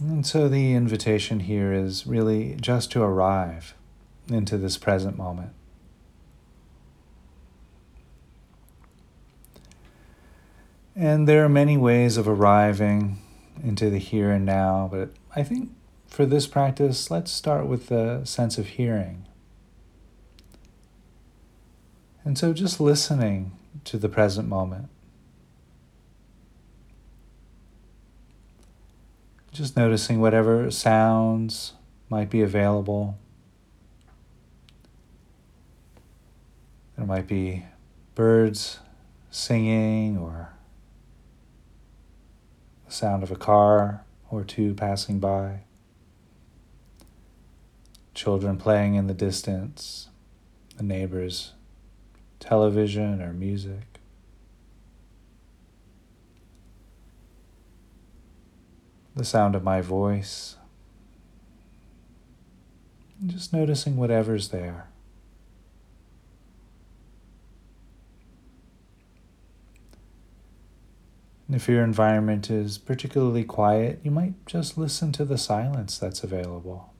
And so the invitation here is really just to arrive into this present moment. And there are many ways of arriving into the here and now, but I think for this practice, let's start with the sense of hearing. And so just listening to the present moment. Just noticing whatever sounds might be available. There might be birds singing or the sound of a car or two passing by, children playing in the distance, the neighbors' television or music. The sound of my voice. Just noticing whatever's there. And if your environment is particularly quiet, you might just listen to the silence that's available.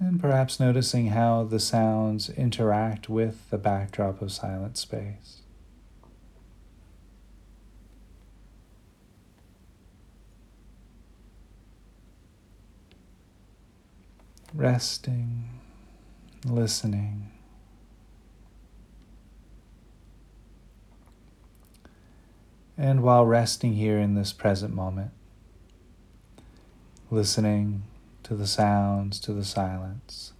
And perhaps noticing how the sounds interact with the backdrop of silent space. Resting, listening. And while resting here in this present moment, listening to the sounds, to the silence,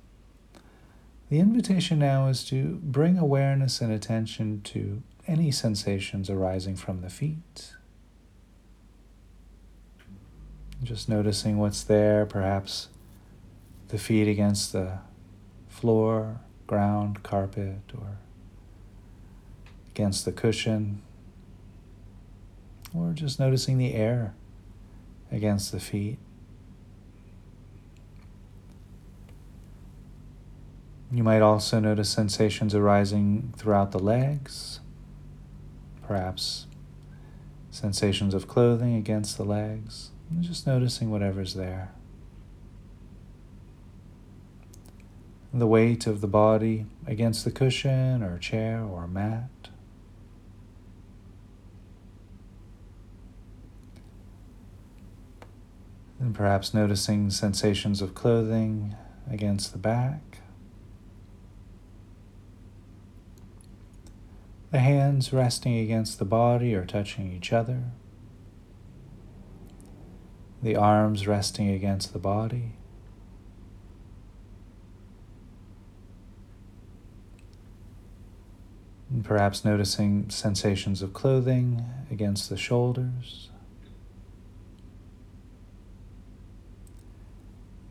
the invitation now is to bring awareness and attention to any sensations arising from the feet. Just noticing what's there, perhaps the feet against the floor, ground, carpet, or against the cushion, or just noticing the air against the feet. You might also notice sensations arising throughout the legs, perhaps sensations of clothing against the legs, just noticing whatever's there. The weight of the body against the cushion or chair or mat. And perhaps noticing sensations of clothing against the back. The hands resting against the body or touching each other. The arms resting against the body. Perhaps noticing sensations of clothing against the shoulders.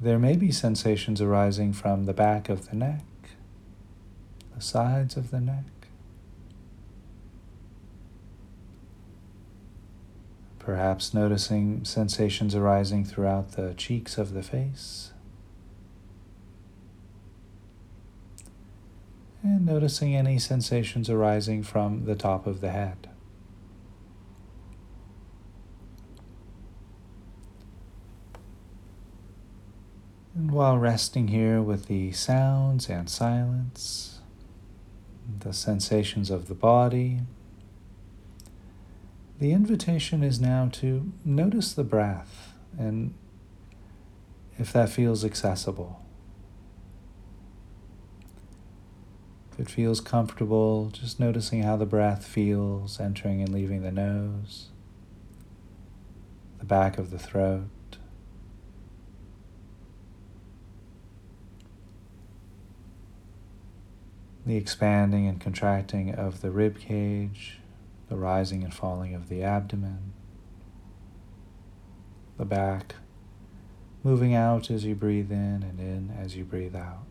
There may be sensations arising from the back of the neck, the sides of the neck. Perhaps noticing sensations arising throughout the cheeks of the face. And noticing any sensations arising from the top of the head. And while resting here with the sounds and silence, the sensations of the body, the invitation is now to notice the breath and if that feels accessible. It feels comfortable, just noticing how the breath feels entering and leaving the nose, the back of the throat. The expanding and contracting of the rib cage, the rising and falling of the abdomen, the back moving out as you breathe in and in as you breathe out.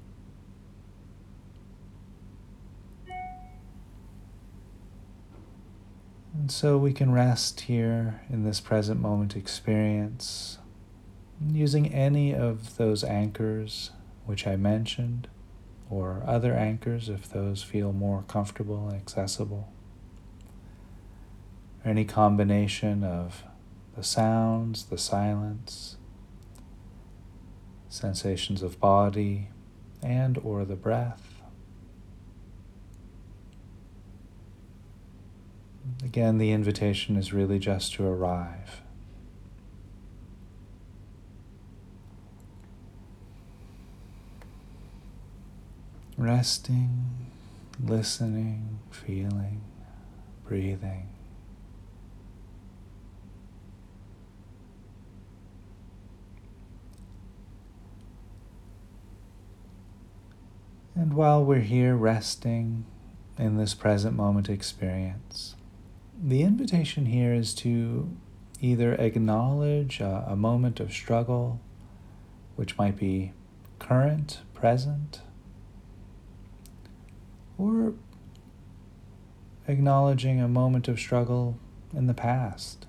And so we can rest here in this present moment experience using any of those anchors which I mentioned, or other anchors if those feel more comfortable and accessible. or any combination of the sounds, the silence, sensations of body and or the breath. Again, the invitation is really just to arrive. Resting, listening, feeling, breathing. And while we're here resting in this present moment experience, the invitation here is to either acknowledge a, a moment of struggle, which might be current, present, or acknowledging a moment of struggle in the past.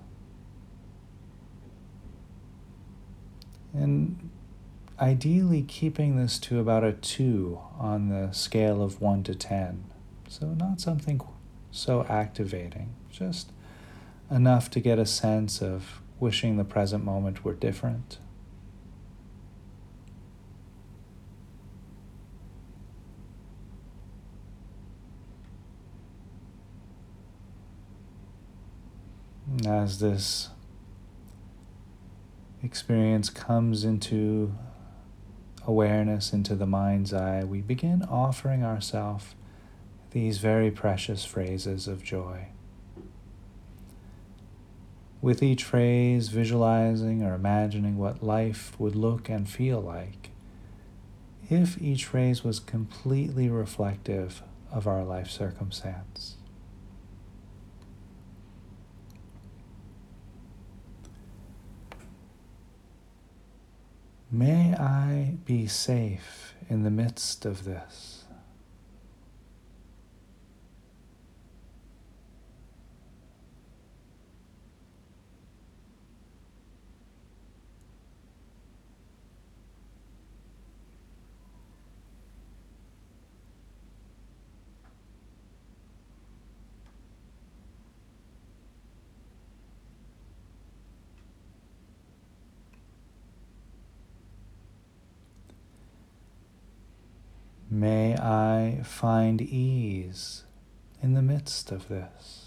And ideally keeping this to about a 2 on the scale of 1 to 10. So, not something so activating, just enough to get a sense of wishing the present moment were different. As this experience comes into awareness into the mind's eye, we begin offering ourselves these very precious phrases of joy. With each phrase, visualizing or imagining what life would look and feel like if each phrase was completely reflective of our life circumstance. May I be safe in the midst of this. May I find ease in the midst of this.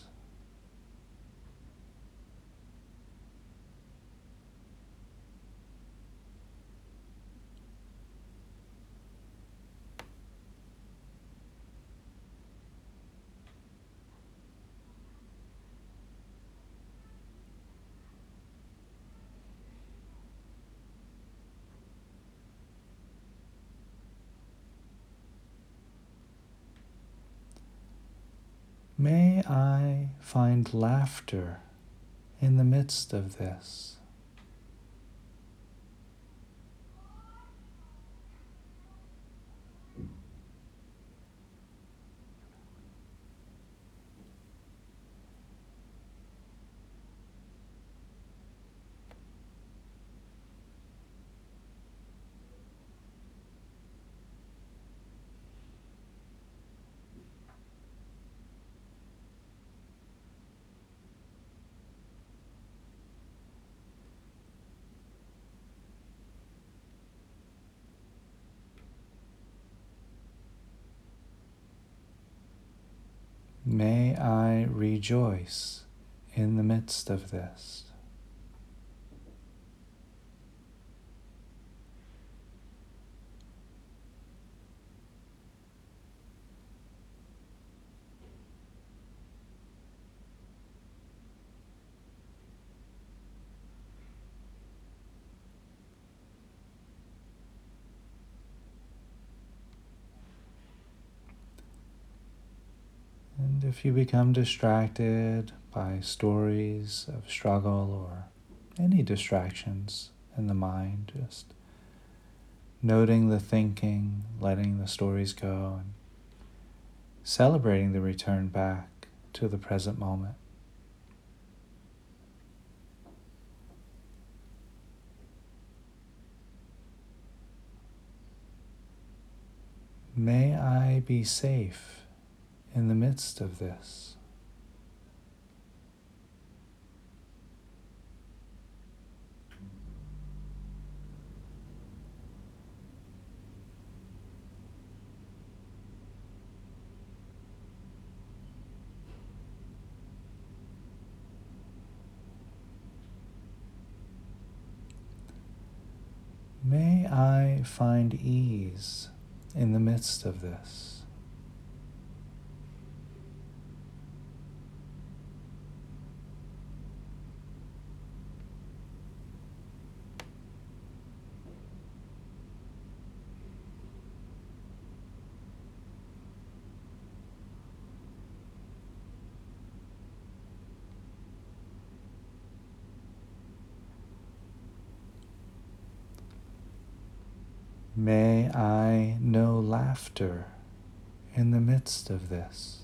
May I find laughter in the midst of this. May I rejoice in the midst of this. If you become distracted by stories of struggle or any distractions in the mind, just noting the thinking, letting the stories go, and celebrating the return back to the present moment. May I be safe in the midst of this. May I find ease in the midst of this. Laughter in the midst of this.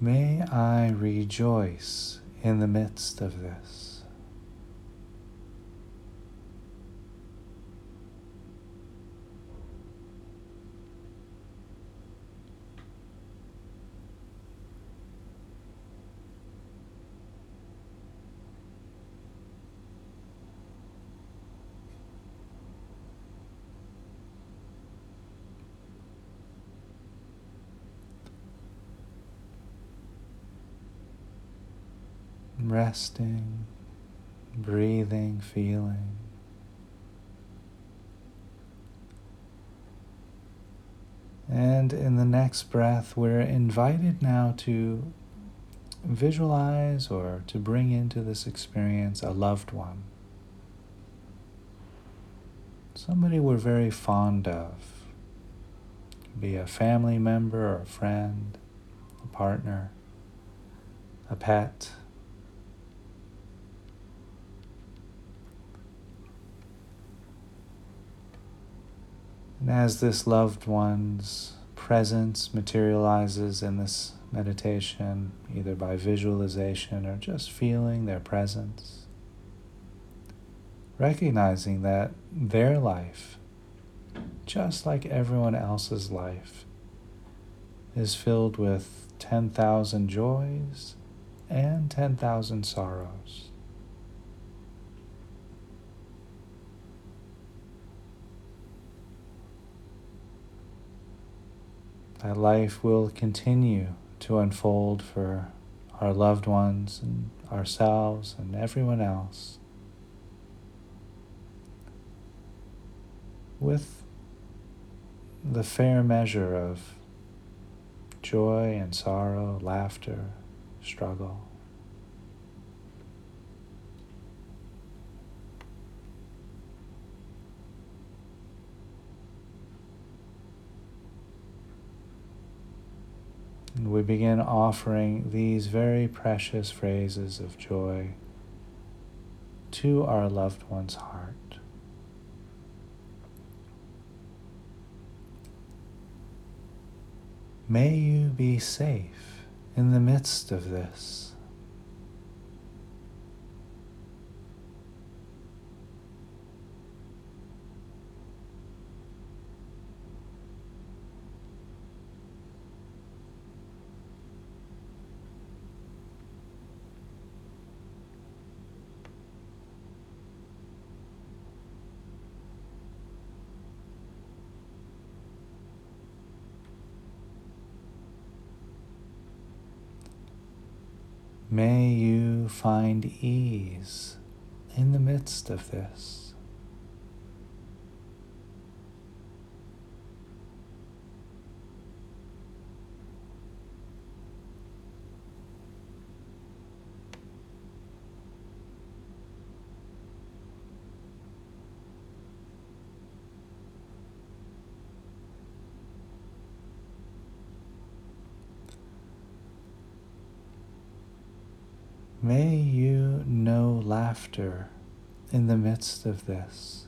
May I rejoice in the midst of this. Resting, breathing, feeling. And in the next breath, we're invited now to visualize or to bring into this experience a loved one. Somebody we're very fond of. Be a family member or a friend, a partner, a pet. And as this loved one's presence materializes in this meditation, either by visualization or just feeling their presence, recognizing that their life, just like everyone else's life, is filled with 10,000 joys and 10,000 sorrows. That life will continue to unfold for our loved ones and ourselves and everyone else with the fair measure of joy and sorrow, laughter, struggle. And we begin offering these very precious phrases of joy to our loved one's heart. May you be safe in the midst of this. May you find ease in the midst of this. May you know laughter in the midst of this.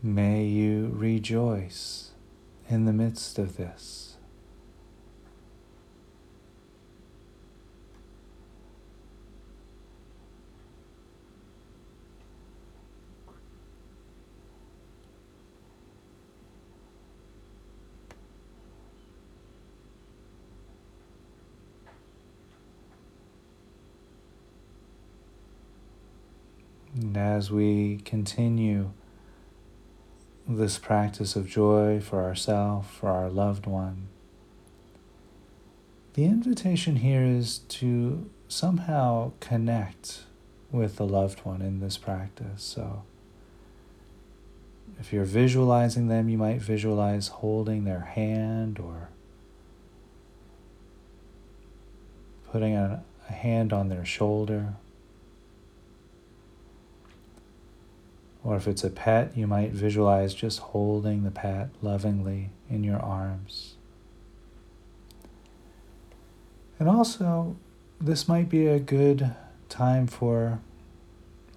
May you rejoice in the midst of this. And as we continue this practice of joy for ourselves, for our loved one, the invitation here is to somehow connect with the loved one in this practice. So, if you're visualizing them, you might visualize holding their hand or putting a, a hand on their shoulder. Or if it's a pet, you might visualize just holding the pet lovingly in your arms. And also, this might be a good time for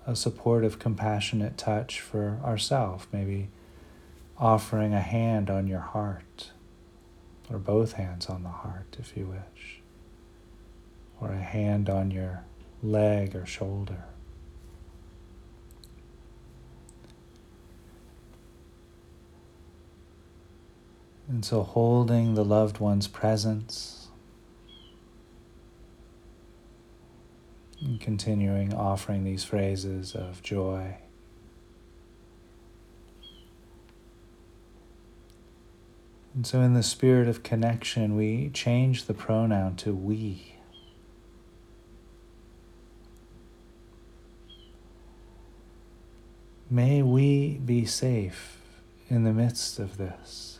a supportive, compassionate touch for ourselves, maybe offering a hand on your heart, or both hands on the heart if you wish, or a hand on your leg or shoulder. And so, holding the loved one's presence and continuing offering these phrases of joy. And so, in the spirit of connection, we change the pronoun to we. May we be safe in the midst of this.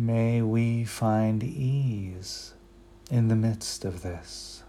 May we find ease in the midst of this.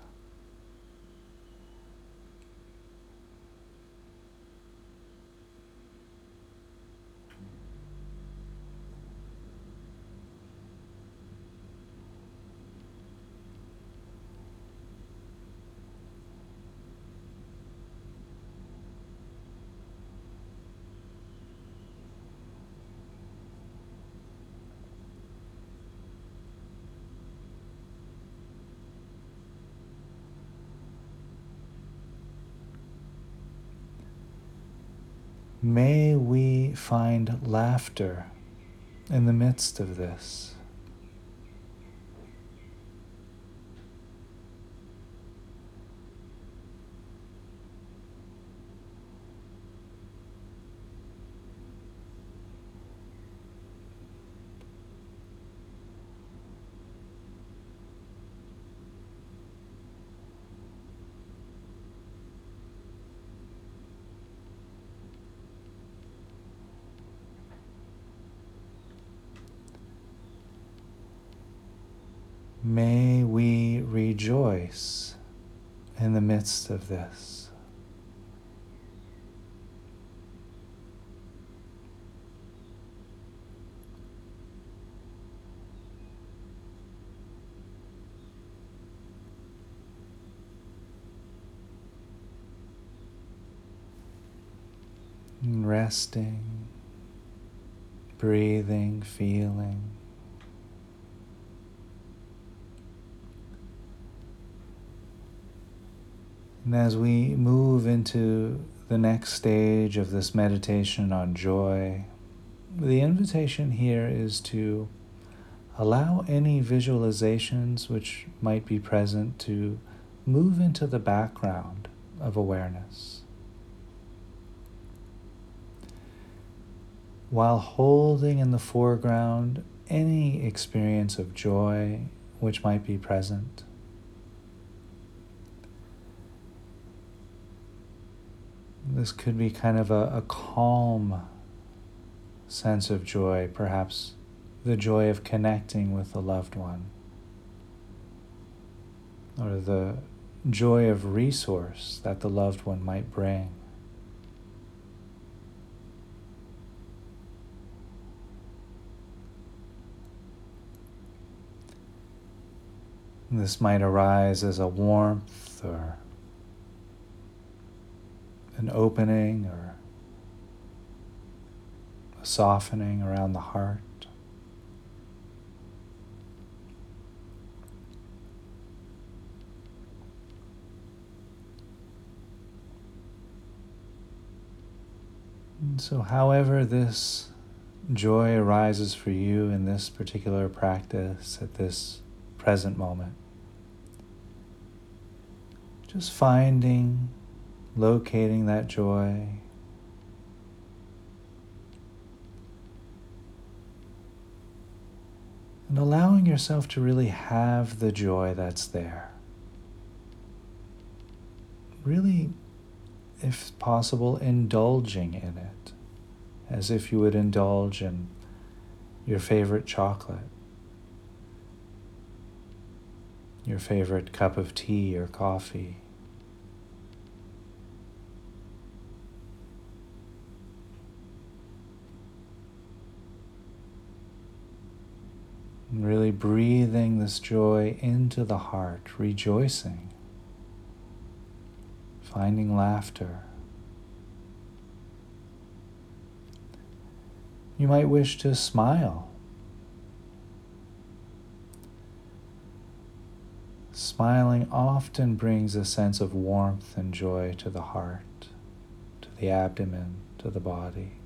May we find laughter in the midst of this. May we rejoice in the midst of this. Resting, breathing, feeling. And as we move into the next stage of this meditation on joy, the invitation here is to allow any visualizations which might be present to move into the background of awareness. While holding in the foreground any experience of joy which might be present. This could be kind of a, a calm sense of joy, perhaps the joy of connecting with a loved one, or the joy of resource that the loved one might bring. This might arise as a warmth or an opening or a softening around the heart. And so, however, this joy arises for you in this particular practice at this present moment, just finding, locating that joy. And allowing yourself to really have the joy that's there. Really, if possible, indulging in it, as if you would indulge in your favorite chocolate your favorite cup of tea or coffee. Really breathing this joy into the heart, rejoicing, finding laughter. You might wish to smile Smiling often brings a sense of warmth and joy to the heart, to the abdomen, to the body.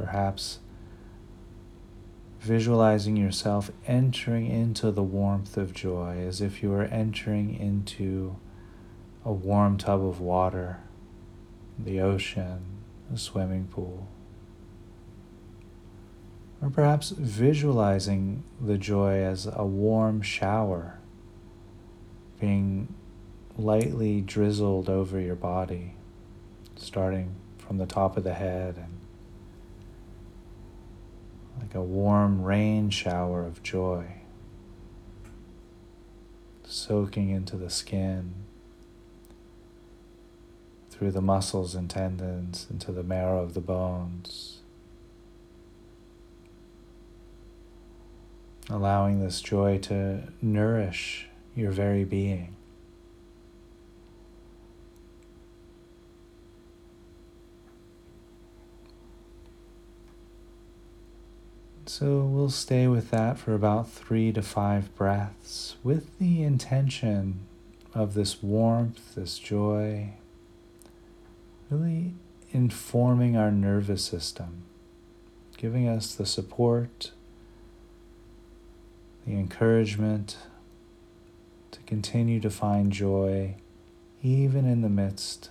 Perhaps visualizing yourself entering into the warmth of joy as if you were entering into a warm tub of water the ocean, a swimming pool. Or perhaps visualizing the joy as a warm shower being lightly drizzled over your body, starting from the top of the head and like a warm rain shower of joy, soaking into the skin through the muscles and tendons into the marrow of the bones. Allowing this joy to nourish your very being. So we'll stay with that for about three to five breaths with the intention of this warmth, this joy, really informing our nervous system, giving us the support, the encouragement to continue to find joy even in the midst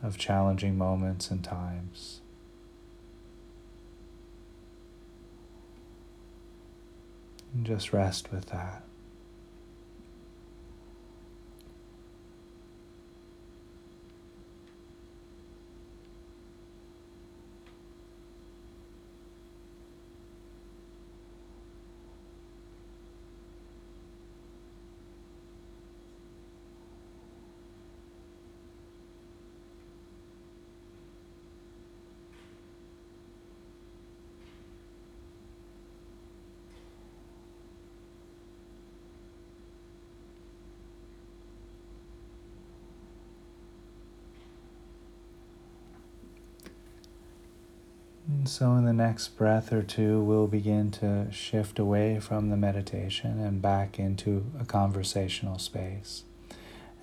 of challenging moments and times. And just rest with that. And so, in the next breath or two, we'll begin to shift away from the meditation and back into a conversational space.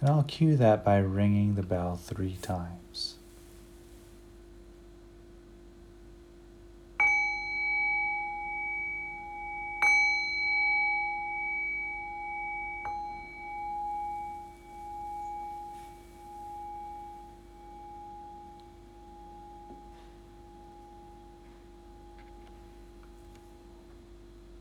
And I'll cue that by ringing the bell three times.